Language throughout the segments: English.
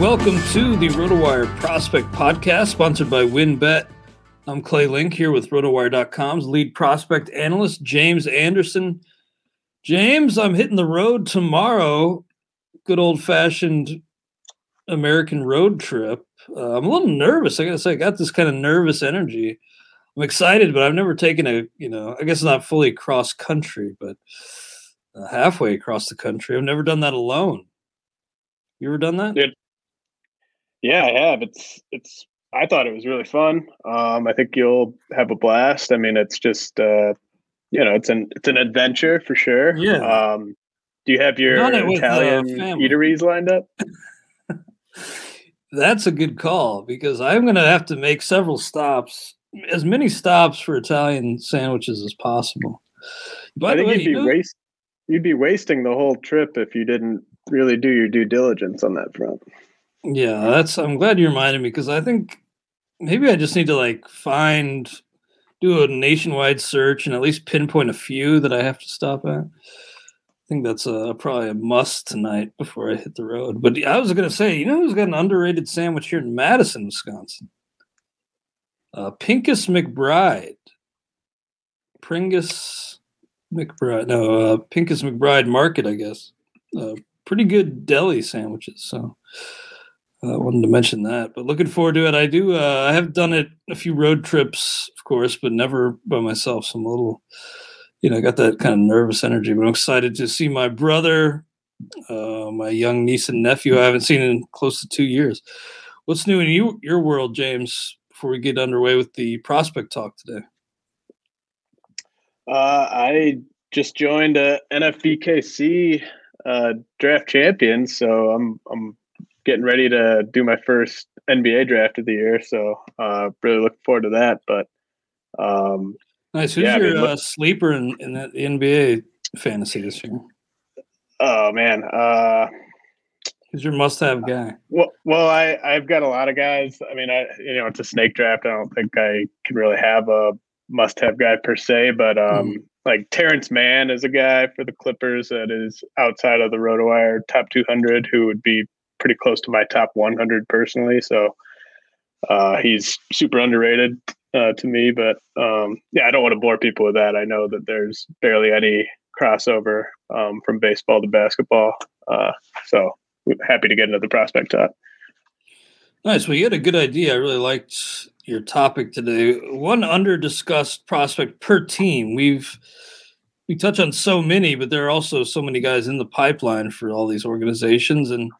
Welcome to the RotoWire Prospect Podcast, sponsored by WynnBET. I'm Clay Link here with RotoWire.com's lead prospect analyst, James Anderson. James, I'm hitting the road tomorrow. Good old fashioned American road trip. Uh, I'm a little nervous. I gotta say, I got this kind of nervous energy. I'm excited, but I've never taken a, you know, I guess not fully cross country, but uh, halfway across the country. I've never done that alone. You ever done that? Yeah, I have. It's it's. I thought it was really fun. Um, I think you'll have a blast. I mean, it's just uh, you know, it's an it's an adventure for sure. Yeah. Um, do you have your uh, Italian eateries lined up? That's a good call because I'm going to have to make several stops, as many stops for Italian sandwiches as possible. By I think way, you'd be you know- waste you'd be wasting the whole trip if you didn't really do your due diligence on that front. Yeah, that's. I'm glad you reminded me because I think maybe I just need to like find, do a nationwide search and at least pinpoint a few that I have to stop at. I think that's a, probably a must tonight before I hit the road. But I was going to say, you know who's got an underrated sandwich here in Madison, Wisconsin? Uh, Pinkus McBride. Pringus McBride. No, uh, Pinkus McBride Market, I guess. Uh, pretty good deli sandwiches. So I uh, wanted to mention that. But looking forward to it. I do. Uh, I have done it a few road trips, of course, but never by myself. So I'm a little, you know, I got that kind of nervous energy. But I'm excited to see my brother, uh, my young niece and nephew. I haven't seen in close to two years. What's new in you, your world, James? Before we get underway with the prospect talk today. Uh, I just joined a NFBKC uh, draft champion, so I'm I'm getting ready to do my first NBA draft of the year. So uh, really looking forward to that. But um, Nice. Who's Yeah, I your mean, look- uh, sleeper in, in that NBA fantasy this year? oh man, uh, Who's your must-have guy? well, well, I I've got a lot of guys. I mean, I you know it's a snake draft. I don't think I can really have a must-have guy per se, but um, like Terance Mann is a guy for the Clippers that is outside of the RotoWire top 200, who would be pretty close to my top 100 personally. So uh, he's super underrated uh, to me, but um, yeah, I don't want to bore people with that. I know that there's barely any crossover um, from baseball to basketball, uh, so happy to get into the prospect talk. Nice. Well, you had a good idea. I really liked your topic today. One under discussed prospect per team. We've we touch on so many, but there are also so many guys in the pipeline for all these organizations, and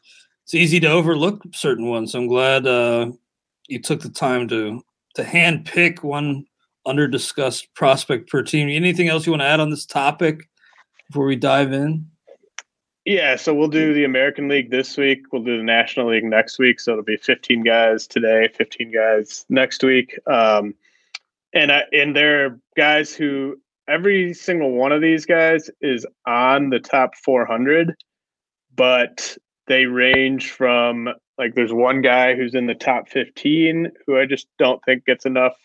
it's easy to overlook certain ones. I'm glad uh, you took the time to to hand pick one under discussed prospect per team. Anything else you want to add on this topic before we dive in? Yeah, so we'll do the American League this week. We'll do the National League next week. So it'll be 15 guys today, 15 guys next week. Um, and I, and there are guys who every single one of these guys is on the top 400, but they range from like there's one guy who's in the top 15 who I just don't think gets enough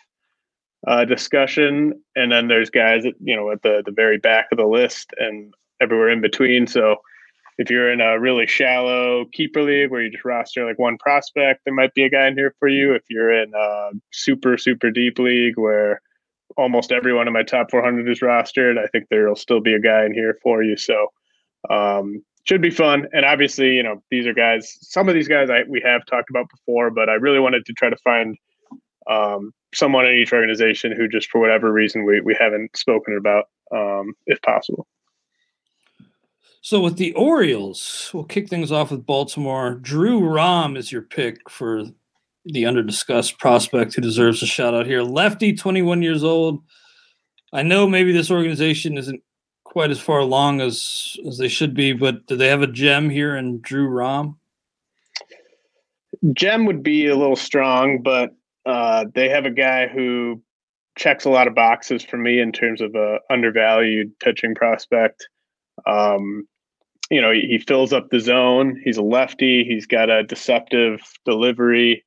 uh, discussion, and then there's guys that you know at the the very back of the list and everywhere in between. So if you're in a really shallow keeper league where you just roster like one prospect, there might be a guy in here for you. If you're in a super super deep league where almost everyone in my top 400 is rostered, I think there'll still be a guy in here for you. So um, should be fun. And obviously, you know, these are guys. Some of these guys I we have talked about before, but I really wanted to try to find um, someone in each organization who just for whatever reason we we haven't spoken about, um, if possible. So with the Orioles, we'll kick things off with Baltimore. Drew Rom is your pick for the under discussed prospect who deserves a shout out here. Lefty, 21 years old. I know maybe this organization isn't quite as far along as as they should be, but do they have a gem here in Drew Rom? Gem would be a little strong, but uh, they have a guy who checks a lot of boxes for me in terms of a undervalued pitching prospect. Um, you know, he, he, fills up the zone. He's a lefty. He's got a deceptive delivery.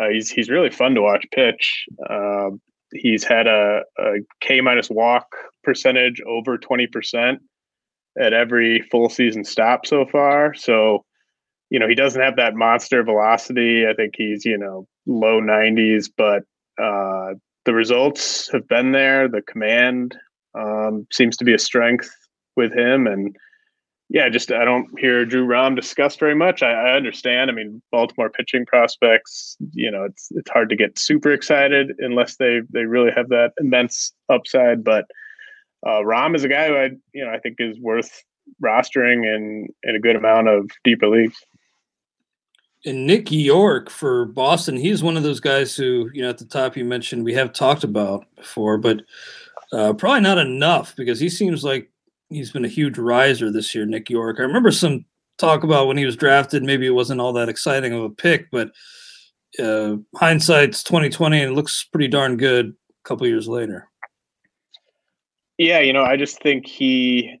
Uh, he's he's really fun to watch pitch. Uh, he's had a, a K minus walk percentage over 20% at every full season stop so far. So, you know, he doesn't have that monster velocity. I think he's, you know, low 90s, but uh, the results have been there. The command um, seems to be a strength with him. And yeah, just I don't hear Drew Rom discussed very much. I, I, understand. I mean, Baltimore pitching prospects, you know, it's it's hard to get super excited unless they they really have that immense upside. But uh, Rom is a guy who I you know I think is worth rostering in in a good amount of deeper leagues. And Nick Yorke for Boston, he's one of those guys who you know at the top you mentioned we have talked about before, but uh, probably not enough because he seems like he's been a huge riser this year, Nick Yorke. I remember some talk about when he was drafted. Maybe it wasn't all that exciting of a pick, but uh, hindsight's twenty twenty, and it looks pretty darn good a couple years later. Yeah, you know, I just think he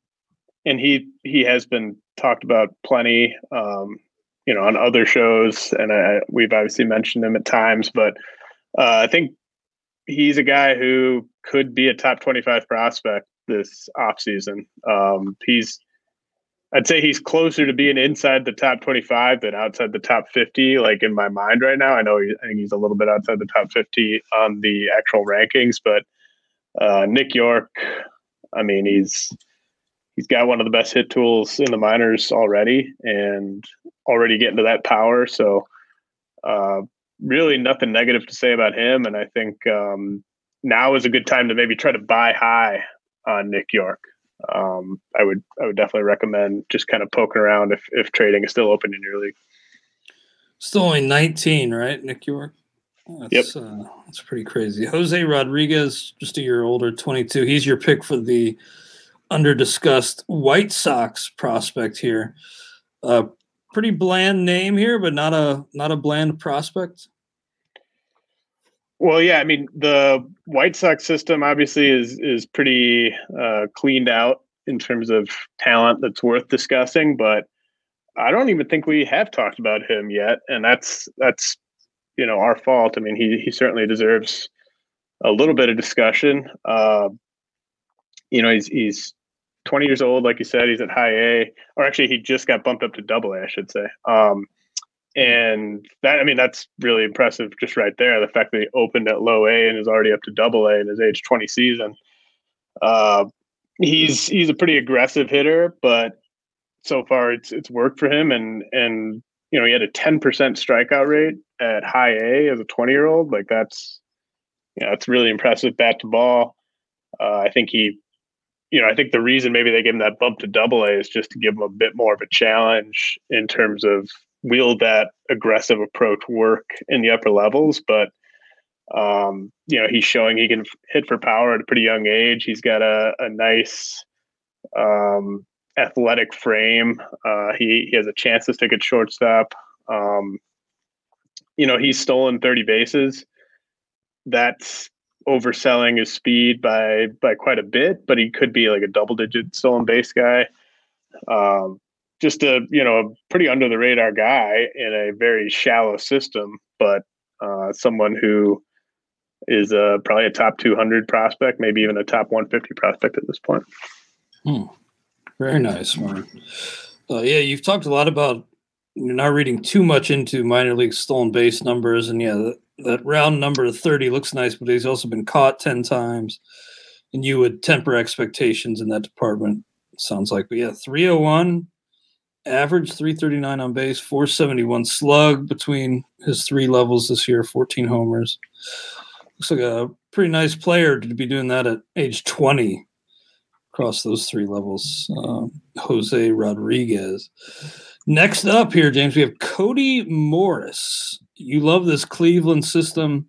and he he has been talked about plenty, um, you know, on other shows, and I, we've obviously mentioned him at times. But uh, I think he's a guy who could be a top twenty-five prospect this offseason. Um, he's, I'd say he's closer to being inside the top 25 than outside the top 50. Like in my mind right now, I know he, I think he's a little bit outside the top 50 on the actual rankings, but uh, Nick Yorke, I mean, he's he's got one of the best hit tools in the minors already, and already getting to that power. So, uh, really, nothing negative to say about him. And I think um, now is a good time to maybe try to buy high on Nick Yorke. Um, I would I would definitely recommend just kind of poking around if if trading is still open in your league. Still only 19, right, Nick Yorke? That's, yep. Uh, that's pretty crazy. Jose Rodriguez, just a year older, 22. He's your pick for the under discussed White Sox prospect here. Uh, pretty bland name here, but not a not a bland prospect. Well, yeah, I mean the White Sox system obviously is is pretty uh, cleaned out in terms of talent that's worth discussing, but I don't even think we have talked about him yet, and that's that's you know our fault. I mean, he he certainly deserves a little bit of discussion. Uh, you know, he's he's 20 years old, like you said. He's at high A, or actually, he just got bumped up to double A, I should say. Um, and that, I mean, that's really impressive just right there. The fact that he opened at low A and is already up to double A in his age 20 season. Uh, he's, he's a pretty aggressive hitter, but so far it's, it's worked for him. And, and, you know, he had a 10% strikeout rate at high A as a 20 year old. Like that's, you know, it's really impressive bat to ball. Uh, I think he, you know, I think the reason maybe they gave him that bump to double A is just to give him a bit more of a challenge in terms of will that aggressive approach work in the upper levels? But um, you know, he's showing he can hit for power at a pretty young age. He's got a, a nice um, athletic frame. Uh, he, he has a chance to stick at shortstop. Um, you know, he's stolen 30 bases. That's overselling his speed by by quite a bit, but he could be like a double digit stolen base guy. Um, just a you know a pretty under the radar guy in a very shallow system, but uh, someone who is uh, probably a top 200 prospect, maybe even a top 150 prospect at this point. Hmm. Very nice, man. Uh, yeah, you've talked a lot about you're not reading too much into minor league stolen base numbers, and yeah, that, that round number of 30 looks nice, but he's also been caught 10 times, and you would temper expectations in that department. Sounds like, but yeah, 301 average, 339 on base, 471 slug between his three levels this year, 14 homers. Looks like a pretty nice player to be doing that at age 20 across those three levels. Um, Jose Rodriguez. Next up here, James, we have Cody Morris. You love this Cleveland system.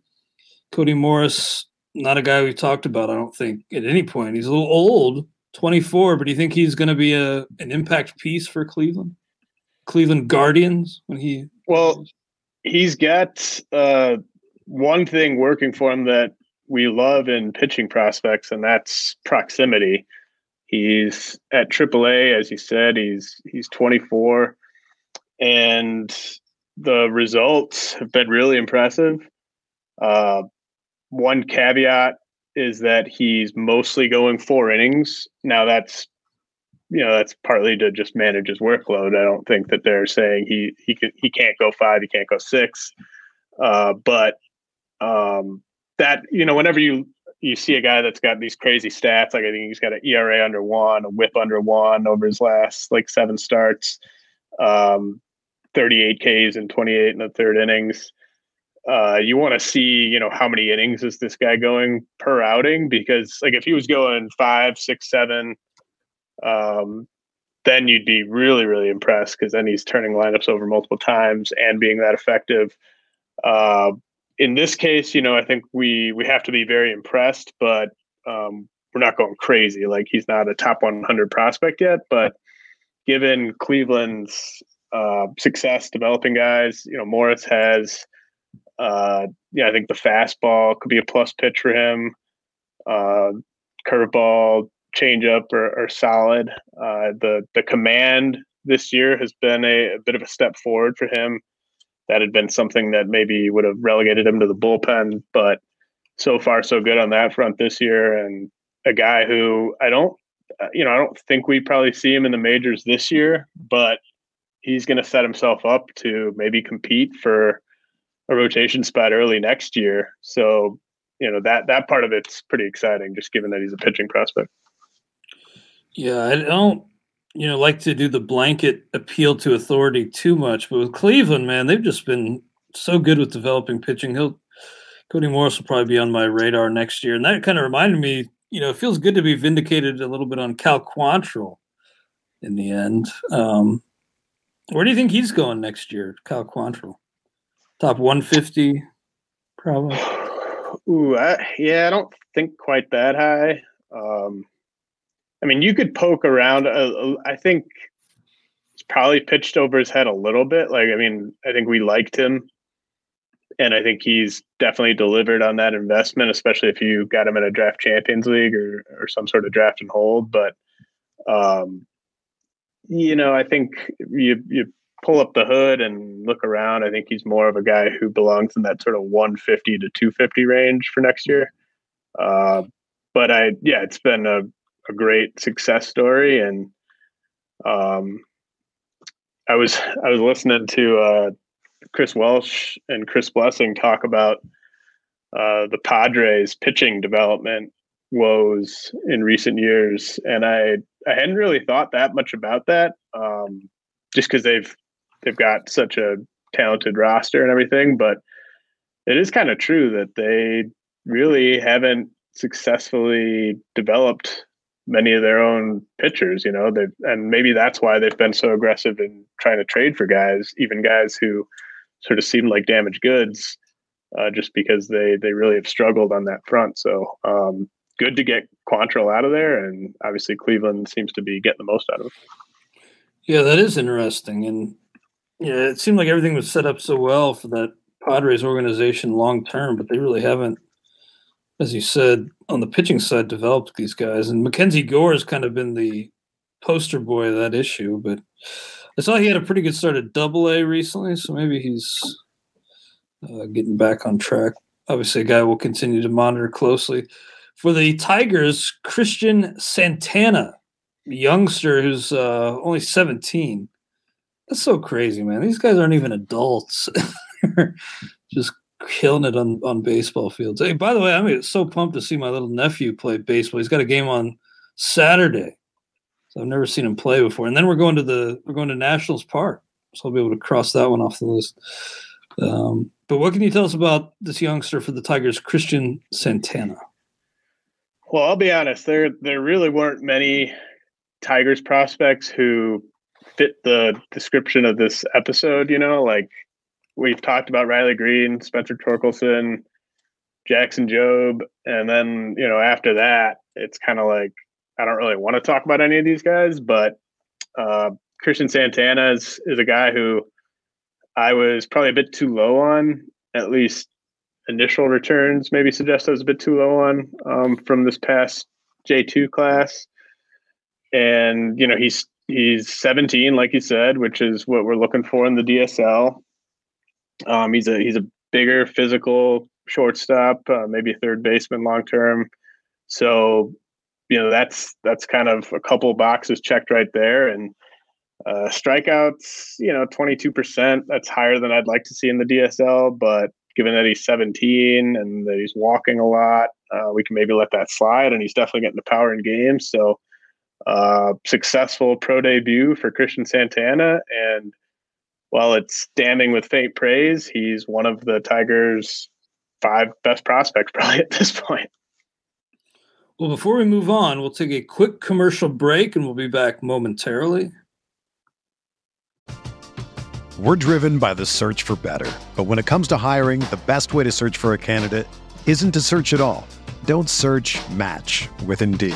Cody Morris, not a guy we've talked about, I don't think, at any point. He's a little old, 24, but do you think he's going to be a an impact piece for Cleveland? Cleveland Guardians when he Well, he's got uh, one thing working for him that we love in pitching prospects, and that's proximity. He's at AAA, as you said. He's he's 24, and the results have been really impressive. Uh, one caveat is that he's mostly going four innings. Now that's you know that's partly to just manage his workload. I don't think that they're saying he he can, he can't go five, he can't go six. Uh, but um, that you know whenever you you see a guy that's got these crazy stats, like I think he's got an ERA under one, a WHIP under one over his last like seven starts, um, 38 Ks and 28 in the third innings. Uh, you want to see, you know, how many innings is this guy going per outing? Because like if he was going five, six, seven, um, then you'd be really, really impressed because then he's turning lineups over multiple times and being that effective. Uh, in this case, you know, I think we we have to be very impressed, but um, we're not going crazy. Like he's not a top 100 prospect yet, but given Cleveland's uh, success developing guys, you know, Morris has, uh, yeah, I think the fastball could be a plus pitch for him. Uh, curveball, changeup are, are solid. Uh, the the command this year has been a, a bit of a step forward for him that had been something that maybe would have relegated him to the bullpen. But so far, so good on that front this year. And a guy who I don't, uh, you know, I don't think we probably see him in the majors this year, but he's going to set himself up to maybe compete for a rotation spot early next year. So, you know, that that part of it's pretty exciting, just given that he's a pitching prospect. Yeah, I don't you know, like to do the blanket appeal to authority too much. But with Cleveland, man, they've just been so good with developing pitching. He'll Cody Morris will probably be on my radar next year. And that kind of reminded me, you know, it feels good to be vindicated a little bit on Cal Quantrill in the end. Um, where do you think he's going next year, Cal Quantrill? Top 150, probably. Ooh, I, yeah, I don't think quite that high. Um, I mean, you could poke around. Uh, I think it's probably pitched over his head a little bit. Like, I mean, I think we liked him, and I think he's definitely delivered on that investment, especially if you got him in a draft champions league or or some sort of draft and hold. But, um, you know, I think you you pull up the hood and look around. I think he's more of a guy who belongs in that sort of 150 to 250 range for next year. Uh, but I, yeah, it's been a a great success story and um i was i was listening to uh chris welsh and chris blessing talk about uh the padres pitching development woes in recent years and i i hadn't really thought that much about that um just because they've they've got such a talented roster and everything but it is kind of true that they really haven't successfully developed many of their own pitchers, you know, they and maybe that's why they've been so aggressive in trying to trade for guys, even guys who sort of seem like damaged goods, uh, just because they they really have struggled on that front. So um, good to get Quantrill out of there, and obviously Cleveland seems to be getting the most out of it. Yeah, that is interesting, and yeah, it seemed like everything was set up so well for that Padres organization long term, but they really haven't as you said, on the pitching side, developed these guys. And Mackenzie Gore has kind of been the poster boy of that issue. But I saw he had a pretty good start at Double A recently, so maybe he's uh, getting back on track. Obviously, a guy we'll continue to monitor closely. For the Tigers, Christian Santana, youngster who's uh, only 17. That's so crazy, man. These guys aren't even adults. just killing it on, on baseball fields. Hey, by the way, I'm so pumped to see my little nephew play baseball. He's got a game on Saturday. So I've never seen him play before. And then we're going to the we're going to Nationals Park. So I'll be able to cross that one off the list. Um, but what can you tell us about this youngster for the Tigers, Christian Santana? Well, I'll be honest, there there really weren't many Tigers prospects who fit the description of this episode, you know, like we've talked about Riley Greene, Spencer Torkelson, Jackson Jobe, and then you know after that, it's kind of like I don't really want to talk about any of these guys, but uh, Christian Santana is is a guy who I was probably a bit too low on, at least initial returns maybe suggest I was a bit too low on um, from this past J two class, and you know he's he's 17, like you said, which is what we're looking for in the DSL. Um, he's a he's a bigger physical shortstop, uh, maybe third baseman long term. So, you know, that's that's kind of a couple boxes checked right there. And uh, strikeouts, you know, twenty two percent. That's higher than I'd like to see in the DSL, but given that he's 17 and that he's walking a lot, uh, we can maybe let that slide. And he's definitely getting the power in games. So, uh, successful pro debut for Christian Santana, and while it's damning with faint praise, he's one of the Tigers' five best prospects probably at this point. Well, before we move on, we'll take a quick commercial break and we'll be back momentarily. We're driven by the search for better. But when it comes to hiring, the best way to search for a candidate isn't to search at all. Don't search match with Indeed.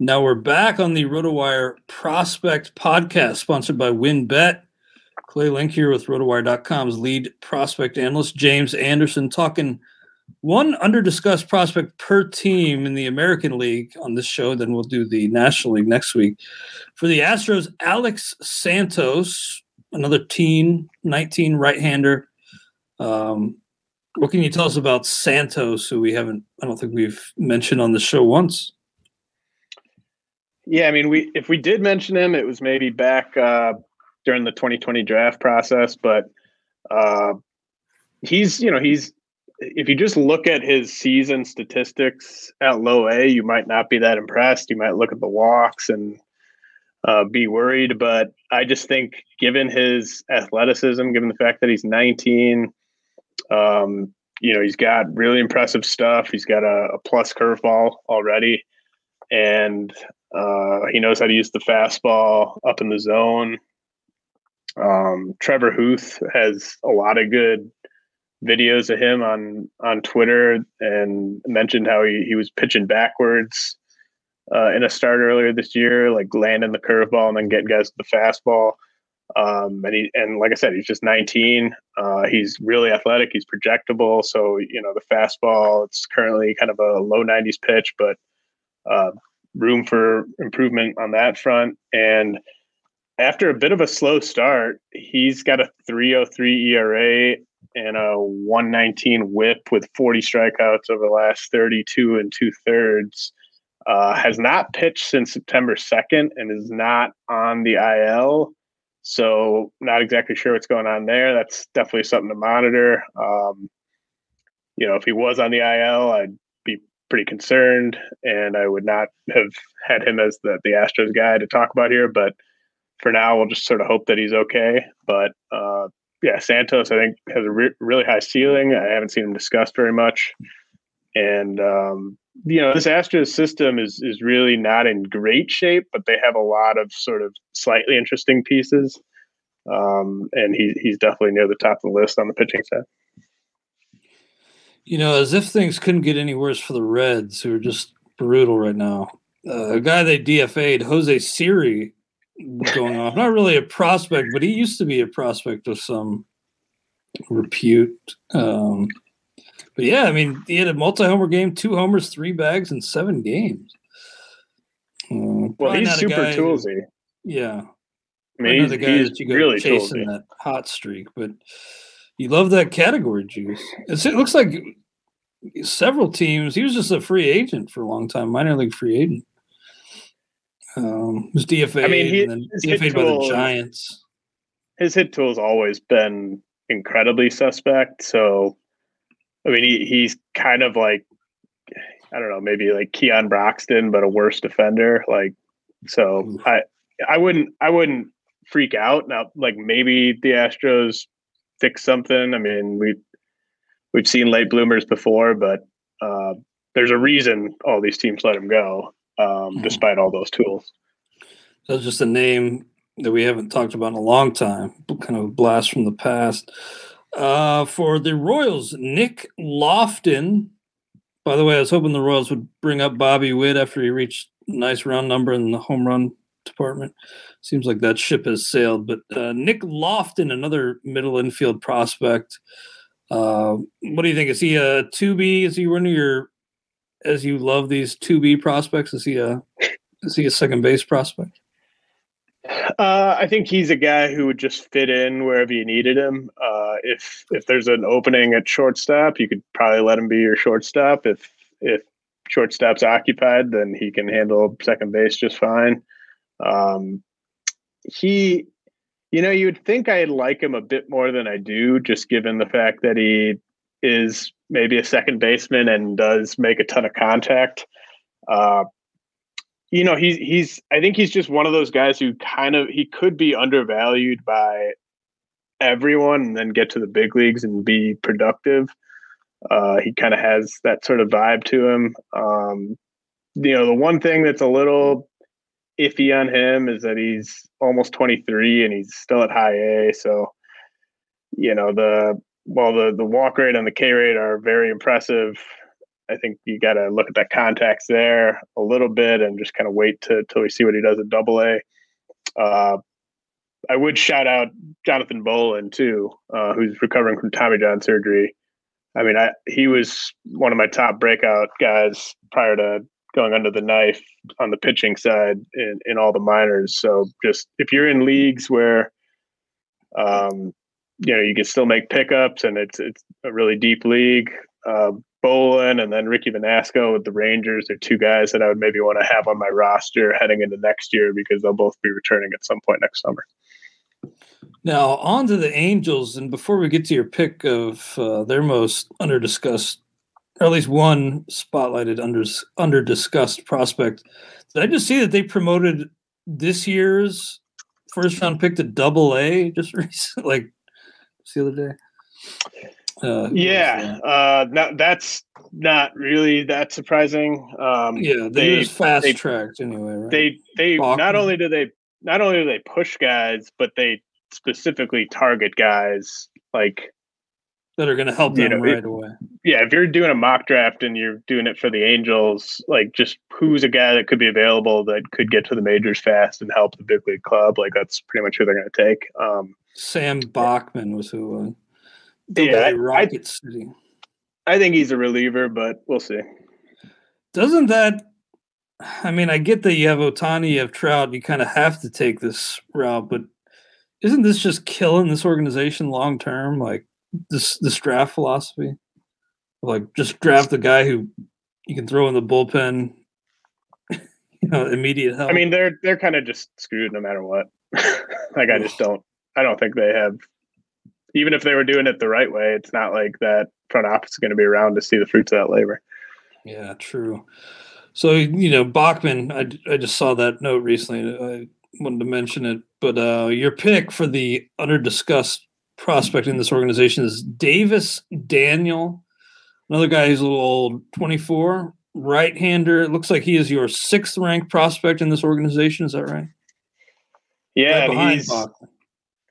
Now we're back on the RotoWire Prospect Podcast, sponsored by WynnBET. Clay Link here with RotoWire.com's lead prospect analyst, James Anderson, talking one under-discussed prospect per team in the American League on this show. Then we'll do the National League next week. For the Astros, Alex Santos, another teen, 19 right-hander. Um, what can you tell us about Santos, who we haven't, I don't think we've mentioned on the show once? Yeah, I mean, we if we did mention him, it was maybe back uh, during the 2020 draft process, but uh, he's you know he's if you just look at his season statistics at low A, you might not be that impressed. You might look at the walks and uh, be worried, but I just think given his athleticism, given the fact that he's 19, um, you know, he's got really impressive stuff. He's got a, a plus curveball already, and uh, he knows how to use the fastball up in the zone. Um, Trevor Huth has a lot of good videos of him on on Twitter and mentioned how he, he was pitching backwards uh, in a start earlier this year, like landing the curveball and then getting guys with the fastball. Um, and he and like I said, he's just 19. Uh, he's really athletic. He's projectable. So you know the fastball. It's currently kind of a low 90s pitch, but uh, room for improvement on that front. And after a bit of a slow start, he's got a 303 ERA and a 119 whip with 40 strikeouts over the last 32 and two thirds. Uh, has not pitched since September 2nd and is not on the IL. So, not exactly sure what's going on there. That's definitely something to monitor. Um, you know, if he was on the IL, I'd pretty concerned, and I would not have had him as the the Astros guy to talk about here. But for now, we'll just sort of hope that he's okay. But uh, yeah, Santos, I think, has a re- really high ceiling. I haven't seen him discussed very much, and um, you know, this Astros system is is really not in great shape, but they have a lot of sort of slightly interesting pieces. Um, and he, he's definitely near the top of the list on the pitching side. You know, as if things couldn't get any worse for the Reds, who are just brutal right now. Uh, a guy they DFA'd, Jose Siri, going off. Not really a prospect, but he used to be a prospect of some repute. Um, but yeah, I mean, he had a multi-homer game, two homers, three bags in seven games. Uh, well, he's super toolsy. Yeah, I mean, he's, he's that you go really chasing toolsy. that hot streak, but you love that category juice. It's, it looks like several teams. He was just a free agent for a long time, minor league free agent. Um, was DFA. I mean, he, DFA by the Giants. His hit tool has always been incredibly suspect. So I mean, he, he's kind of like, I don't know, maybe like Keon Broxton, but a worse defender. Like, so I, I wouldn't, I wouldn't freak out now. Like maybe the Astros fix something. I mean, we, we've seen late bloomers before, but uh, there's a reason all these teams let him go, um, mm-hmm. despite all those tools. That's just a name that we haven't talked about in a long time. Kind of a blast from the past. Uh, for the Royals, Nick Loftin. By the way, I was hoping the Royals would bring up Bobby Witt after he reached nice round number in the home run department. Seems like that ship has sailed. But uh, Nick Loftin, another middle infield prospect. Uh, what do you think? Is he a two B? Is he one of your, as you love these two B prospects? Is he a, is he a second base prospect? Uh, I think he's a guy who would just fit in wherever you needed him. Uh, if if there's an opening at shortstop, you could probably let him be your shortstop. If if shortstop's occupied, then he can handle second base just fine. Um, he, you know, you would think I'd like him a bit more than I do, just given the fact that he is maybe a second baseman and does make a ton of contact. Uh, you know, he's he's I think he's just one of those guys who kind of he could be undervalued by everyone and then get to the big leagues and be productive. Uh, he kind of has that sort of vibe to him. Um, you know, the one thing that's a little iffy on him is that he's almost 23 and he's still at high A. So, you know, the while the the walk rate and the K rate are very impressive, I think you got to look at that contacts there a little bit and just kind of wait to, till we see what he does at Double A. Uh, I would shout out Jonathan Bowlan too, uh, who's recovering from Tommy John surgery. I mean, I, he was one of my top breakout guys prior to going under the knife on the pitching side in, in all the minors. So just if you're in leagues where, um, you know, you can still make pickups and it's it's a really deep league. Uh, Bowlan and then Ricky Vanasco with the Rangers are two guys that I would maybe want to have on my roster heading into next year because they'll both be returning at some point next summer. Now, on to the Angels. And before we get to your pick of uh, their most under discussed, or at least one spotlighted under, under discussed prospect, did I just see that they promoted this year's first round pick to double A just recently, like the other day? Uh, yeah, uh, not, that's not really that surprising. Um, yeah, they, they fast tracked anyway. Right? They they not only do they not only do they push guys, but they specifically target guys like that are going to help You them know, it- right away. yeah, if you're doing a mock draft and you're doing it for the Angels, like just who's a guy that could be available that could get to the majors fast and help the big league club, like that's pretty much who they're going to take. Um, Sam Bachman was who. Uh, Yeah, I- Rocket City. I think he's a reliever, but we'll see. Doesn't that? I mean, I get that you have Ohtani, you have Trout, you kind of have to take this route, but isn't this just killing this organization long term? Like this this draft philosophy, like just draft the guy who you can throw in the bullpen. You know, immediate help. I mean, they're they're kind of just screwed no matter what. like I just don't I don't think they have even if they were doing it the right way, it's not like that front office is going to be around to see the fruits of that labor. Yeah, true. So you know, Bachman, I, I just saw that note recently. I wanted to mention it, but uh, your pick for the under discussed prospect in this organization is Davis Daniel, another guy who's a little old, twenty four, right hander. It looks like he is your sixth ranked prospect in this organization. Is that right? Yeah, right he's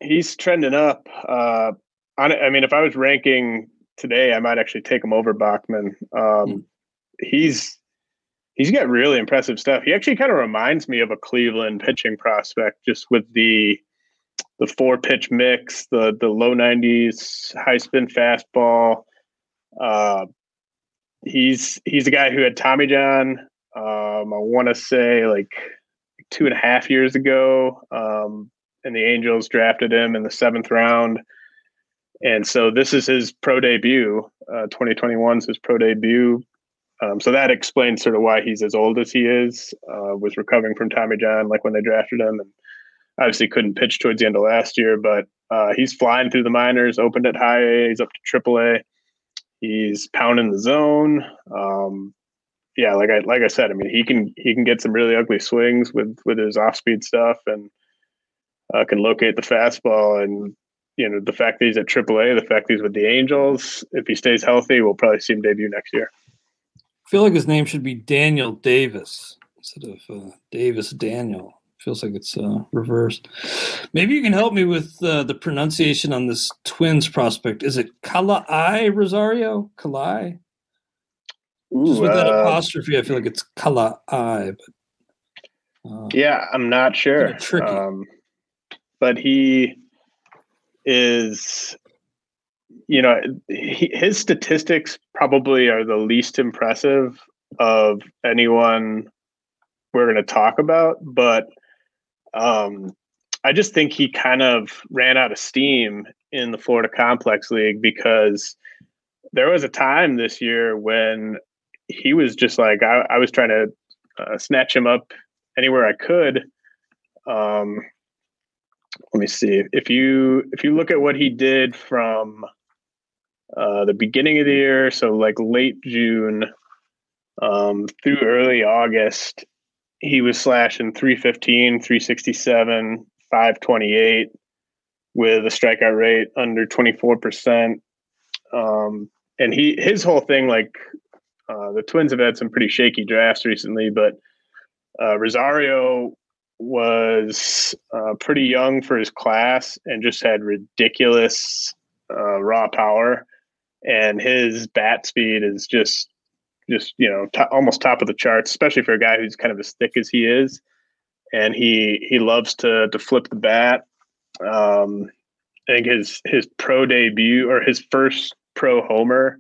he's trending up. Uh, on, I mean, if I was ranking today, I might actually take him over Bachman. Um, Hmm. He's he's got really impressive stuff. He actually kind of reminds me of a Cleveland pitching prospect, just with the the four pitch mix, the the low nineties, high spin fastball. Uh, he's he's a guy who had Tommy John. Um, I want to say like two and a half years ago. Um, and the Angels drafted him in the seventh round. And so this is his pro debut. Uh, 2021 is his pro debut. Um, so that explains sort of why he's as old as he is. Uh, was recovering from Tommy John, like when they drafted him, and obviously couldn't pitch towards the end of last year. But uh, he's flying through the minors. Opened at high A. He's up to Triple A. He's pounding the zone. Um, yeah, like I like I said, I mean he can he can get some really ugly swings with with his off speed stuff and uh, can locate the fastball and you know the fact that he's at AAA, the fact that he's with the Angels, if he stays healthy, we'll probably see him debut next year. I feel like his name should be Daniel Davis instead of uh, Davis Daniel. Feels like it's uh, reversed. Maybe you can help me with uh, the pronunciation on this Twins prospect. Is it Kala'i Rosario? Kala'i? Just with that uh, apostrophe, I feel like it's Kala'i. But uh, yeah, I'm not sure. Tricky. Um, but he is, you know, he, his statistics probably are the least impressive of anyone we're going to talk about. But um, I just think he kind of ran out of steam in the Florida Complex League because there was a time this year when he was just like I, I was trying to uh, snatch him up anywhere I could. Um, let me see if you if you look at what he did from uh, the beginning of the year, so like late June um, through early August, he was slashing 315, 367, 528 with a strikeout rate under 24%. Um, and he his whole thing, like uh, the Twins have had some pretty shaky drafts recently, but uh, Rosario was uh, pretty young for his class and just had ridiculous uh, raw power, and his bat speed is just just you know to- almost top of the charts, especially for a guy who's kind of as thick as he is, and he he loves to to flip the bat. Um, I think his his pro debut or his first pro homer,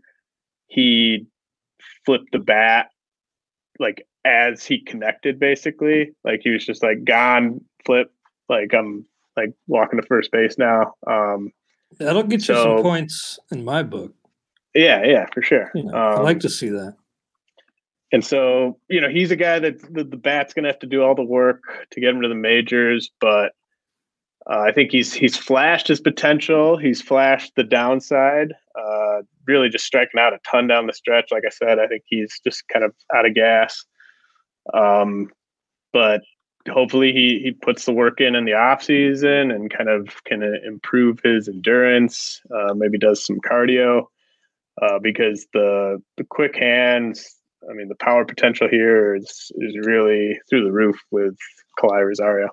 he flipped the bat like as he connected basically like he was just like gone flip like i'm like walking to first base now um that'll get you some points in my book. yeah yeah for sure You know, I um, like to see that. And so you know he's a guy that the, the bat's gonna have to do all the work to get him to the majors but uh, i think he's he's flashed his potential. He's flashed the downside uh really just striking out a ton down the stretch. Like i said i think he's just kind of out of gas. Um but hopefully he he puts the work in in the off season and kind of can uh, improve his endurance uh, maybe does some cardio uh, because the the quick hands I mean the power potential here is is really through the roof with Kala'i Rosario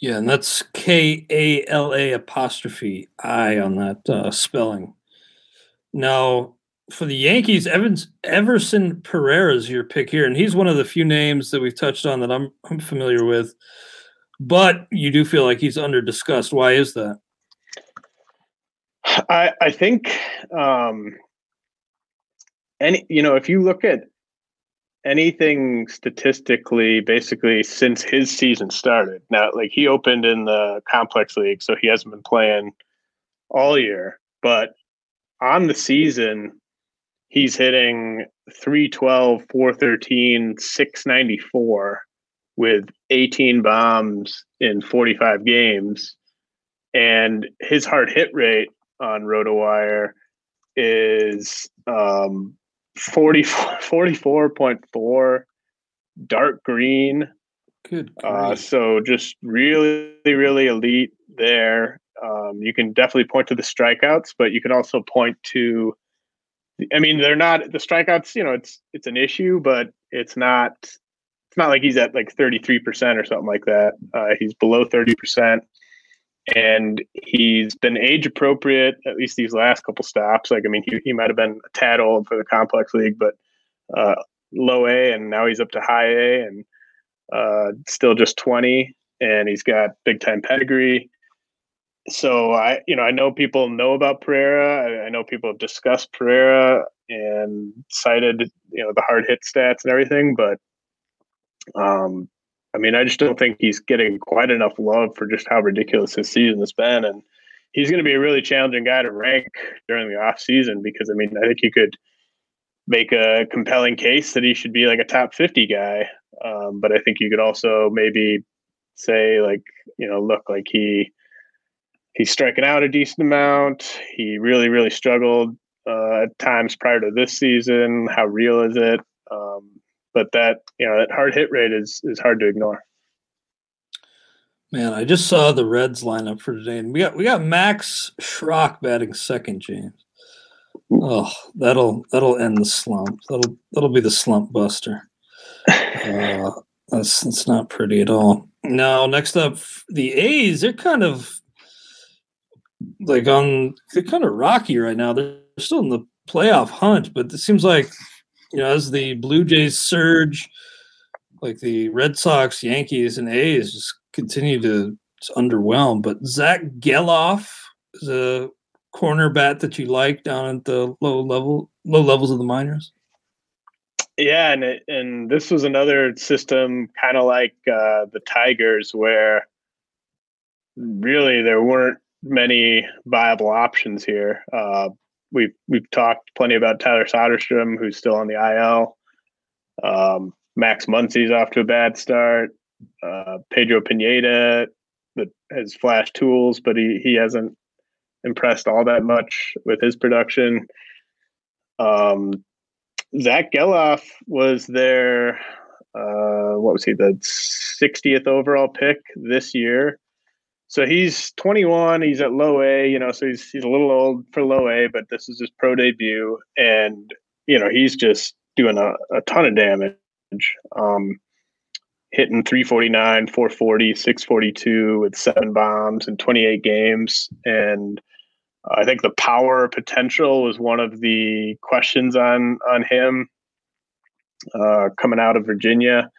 Yeah, and that's K A L A apostrophe I on that uh, spelling. Now, for the Yankees, Evans Everson Pereira is your pick here, and he's one of the few names that we've touched on that I'm I'm familiar with. But you do feel like he's under discussed. Why is that? I I think um, any you know if you look at anything statistically basically since his season started now like he opened in the complex league so he hasn't been playing all year but on the season he's hitting 312 413 694 with 18 bombs in 45 games. And his hard hit rate on rotowire is um 40, 44.4 dark green. Good. Uh, so just really, really elite there. Um, you can definitely point to the strikeouts, but you can also point to. I mean, they're not the strikeouts. You know, it's it's an issue, but it's not. It's not like he's at like thirty three percent or something like that. Uh, he's below thirty percent and he's been age appropriate at least these last couple stops. Like I mean, he he might have been a tad old for the complex league, but uh, low A, and now he's up to high A, and uh, still just twenty, and he's got big time pedigree. So I, you know, I know people know about Pereira. I, I know people have discussed Pereira and cited, you know, the hard hit stats and everything, but um, I mean, I just don't think he's getting quite enough love for just how ridiculous his season has been. And he's going to be a really challenging guy to rank during the off season because, I mean, I think you could make a compelling case that he should be like a top 50 guy. Um, but I think you could also maybe say, like, you know, look, like he, he's striking out a decent amount. He really, really struggled uh, at times prior to this season. How real is it? Um, but that you know that hard hit rate is is hard to ignore. Man, I just saw the Reds lineup for today, and we got we got Max Schrock batting second, James. Oh, that'll that'll end the slump. That'll that'll be the slump buster. Uh, that's that's not pretty at all. Now, next up, the A's. They're kind of like on. They're kind of rocky right now. They're still in the playoff hunt, but it seems like you know, as the Blue Jays surge, like the Red Sox, Yankees, and A's just continue to underwhelm. But Zack Gelof is a corner bat that you like down at the low level, low levels of the minors. Yeah, and it, and this was another system, kind of like uh, the Tigers, where really there weren't many viable options here. Uh, we've we've talked plenty about Tyler Soderstrom, who's still on the IL. Um, Max Muncy's off to a bad start. Uh, Pedro Pineda that has flash tools, but he he hasn't impressed all that much with his production. Um, Zack Gelof was their uh, what was he the 60th overall pick this year so he's 21. He's at low A, you know, so he's he's a little old for low A, but this is his pro debut, and you know he's just doing a, a ton of damage. Um, hitting 349, 440, 642 with seven bombs in 28 games, and I think the power potential was one of the questions on on him uh, coming out of Virginia,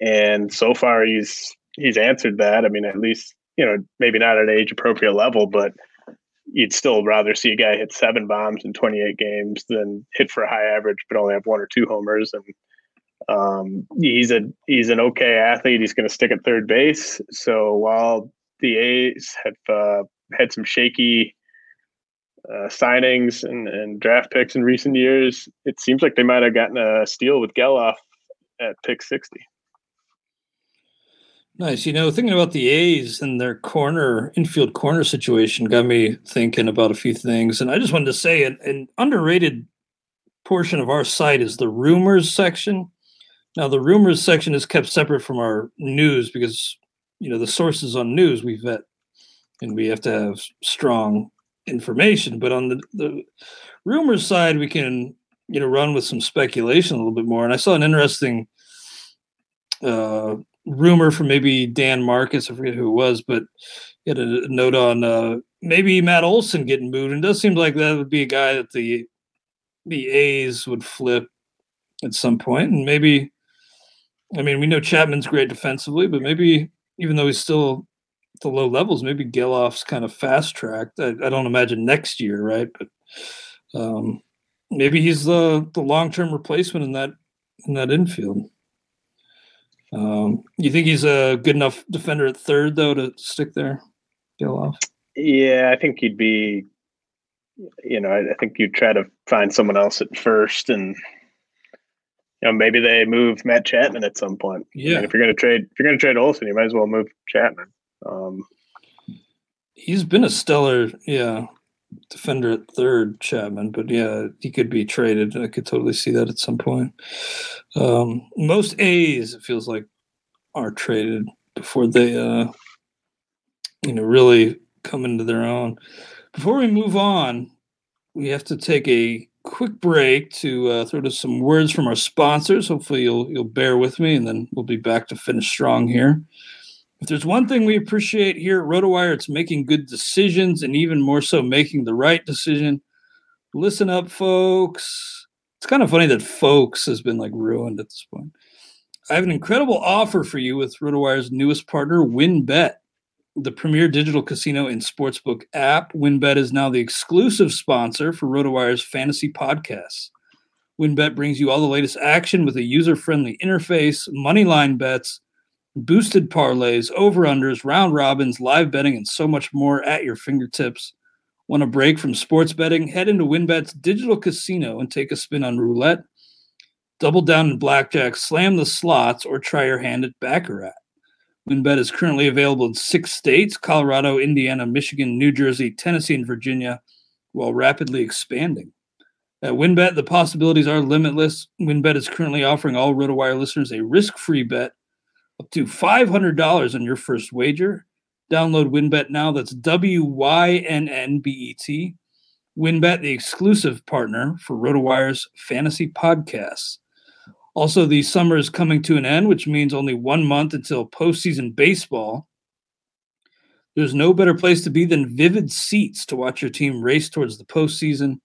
and so far he's he's answered that. I mean, at least you know, maybe not at an age appropriate level, but you'd still rather see a guy hit seven bombs in 28 games than hit for a high average, but only have one or two homers. And um, he's a he's an okay athlete. He's going to stick at third base. So while the A's have uh, had some shaky uh, signings and, and draft picks in recent years, it seems like they might have gotten a steal with Gelof at pick 60. Nice. You know, thinking about the A's and their corner infield corner situation got me thinking about a few things. And I just wanted to say an, an underrated portion of our site is the rumors section. Now, the rumors section is kept separate from our news because, you know, the sources on news we vet and we have to have strong information. But on the, the rumors side, we can, you know, run with some speculation a little bit more. And I saw an interesting uh, rumor from maybe Dan Marcus, I forget who it was, but he had a note on uh, maybe Matt Olson getting moved. And it does seem like that would be a guy that the the A's would flip at some point. and maybe. I mean, we know Chapman's great defensively, but maybe even though he's still at the low levels, maybe Gelof's kind of fast tracked. I, I, don't imagine next year, right? But um, maybe he's the the long term replacement in that in that infield. Um, you think he's a good enough defender at third though to stick there, Gelof? Yeah, I think he'd be. You know, I, I think you'd try to find someone else at first, and you know maybe they move Matt Chapman at some point. Yeah, if you're going to trade, if you're going to trade Olson, you might as well move Chapman. Um, He's been a stellar, yeah, defender at third, Chapman. But yeah, he could be traded. I could totally see that at some point. Um, most A's, it feels like, are traded before they, uh, you know, really come into their own. Before we move on, we have to take a quick break to uh, throw to some words from our sponsors. Hopefully, you'll you'll bear with me, and then we'll be back to finish strong here. If there's one thing we appreciate here at RotoWire, it's making good decisions and even more so making the right decision. Listen up, folks. It's kind of funny that folks has been like ruined at this point. I have an incredible offer for you with RotoWire's newest partner, WynnBET, the premier digital casino and sportsbook app. WynnBET is now the exclusive sponsor for RotoWire's fantasy podcasts. WynnBET brings you all the latest action with a user friendly interface, money line bets, boosted parlays, over unders, round robins, live betting, and so much more at your fingertips. Want a break from sports betting? Head into WynnBET's digital casino and take a spin on roulette. Double down in blackjack, slam the slots, or try your hand at Baccarat. WynnBET is currently available in six states Colorado, Indiana, Michigan, New Jersey, Tennessee, and Virginia, while rapidly expanding. At WynnBET, the possibilities are limitless. WynnBET is currently offering all RotoWire listeners a risk free bet up to $500 on your first wager. Download WynnBET now. That's W Y N N B E T. WynnBET, the exclusive partner for RotoWire's fantasy podcasts. Also, the summer is coming to an end, which means only one month until postseason baseball. There's no better place to be than Vivid Seats to watch your team race towards the postseason.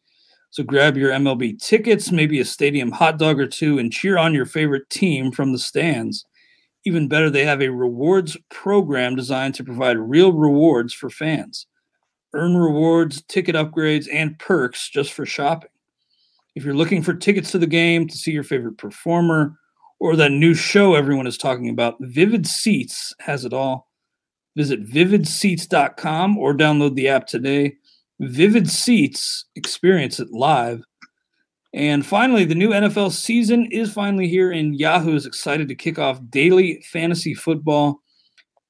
So grab your MLB tickets, maybe a stadium hot dog or two, and cheer on your favorite team from the stands. Even better, they have a rewards program designed to provide real rewards for fans. Earn rewards, ticket upgrades, and perks just for shopping. If you're looking for tickets to the game, to see your favorite performer, or that new show everyone is talking about, Vivid Seats has it all. Visit vividseats.com or download the app today. Vivid Seats, experience it live. And finally, the new NFL season is finally here, and Yahoo is excited to kick off daily fantasy football.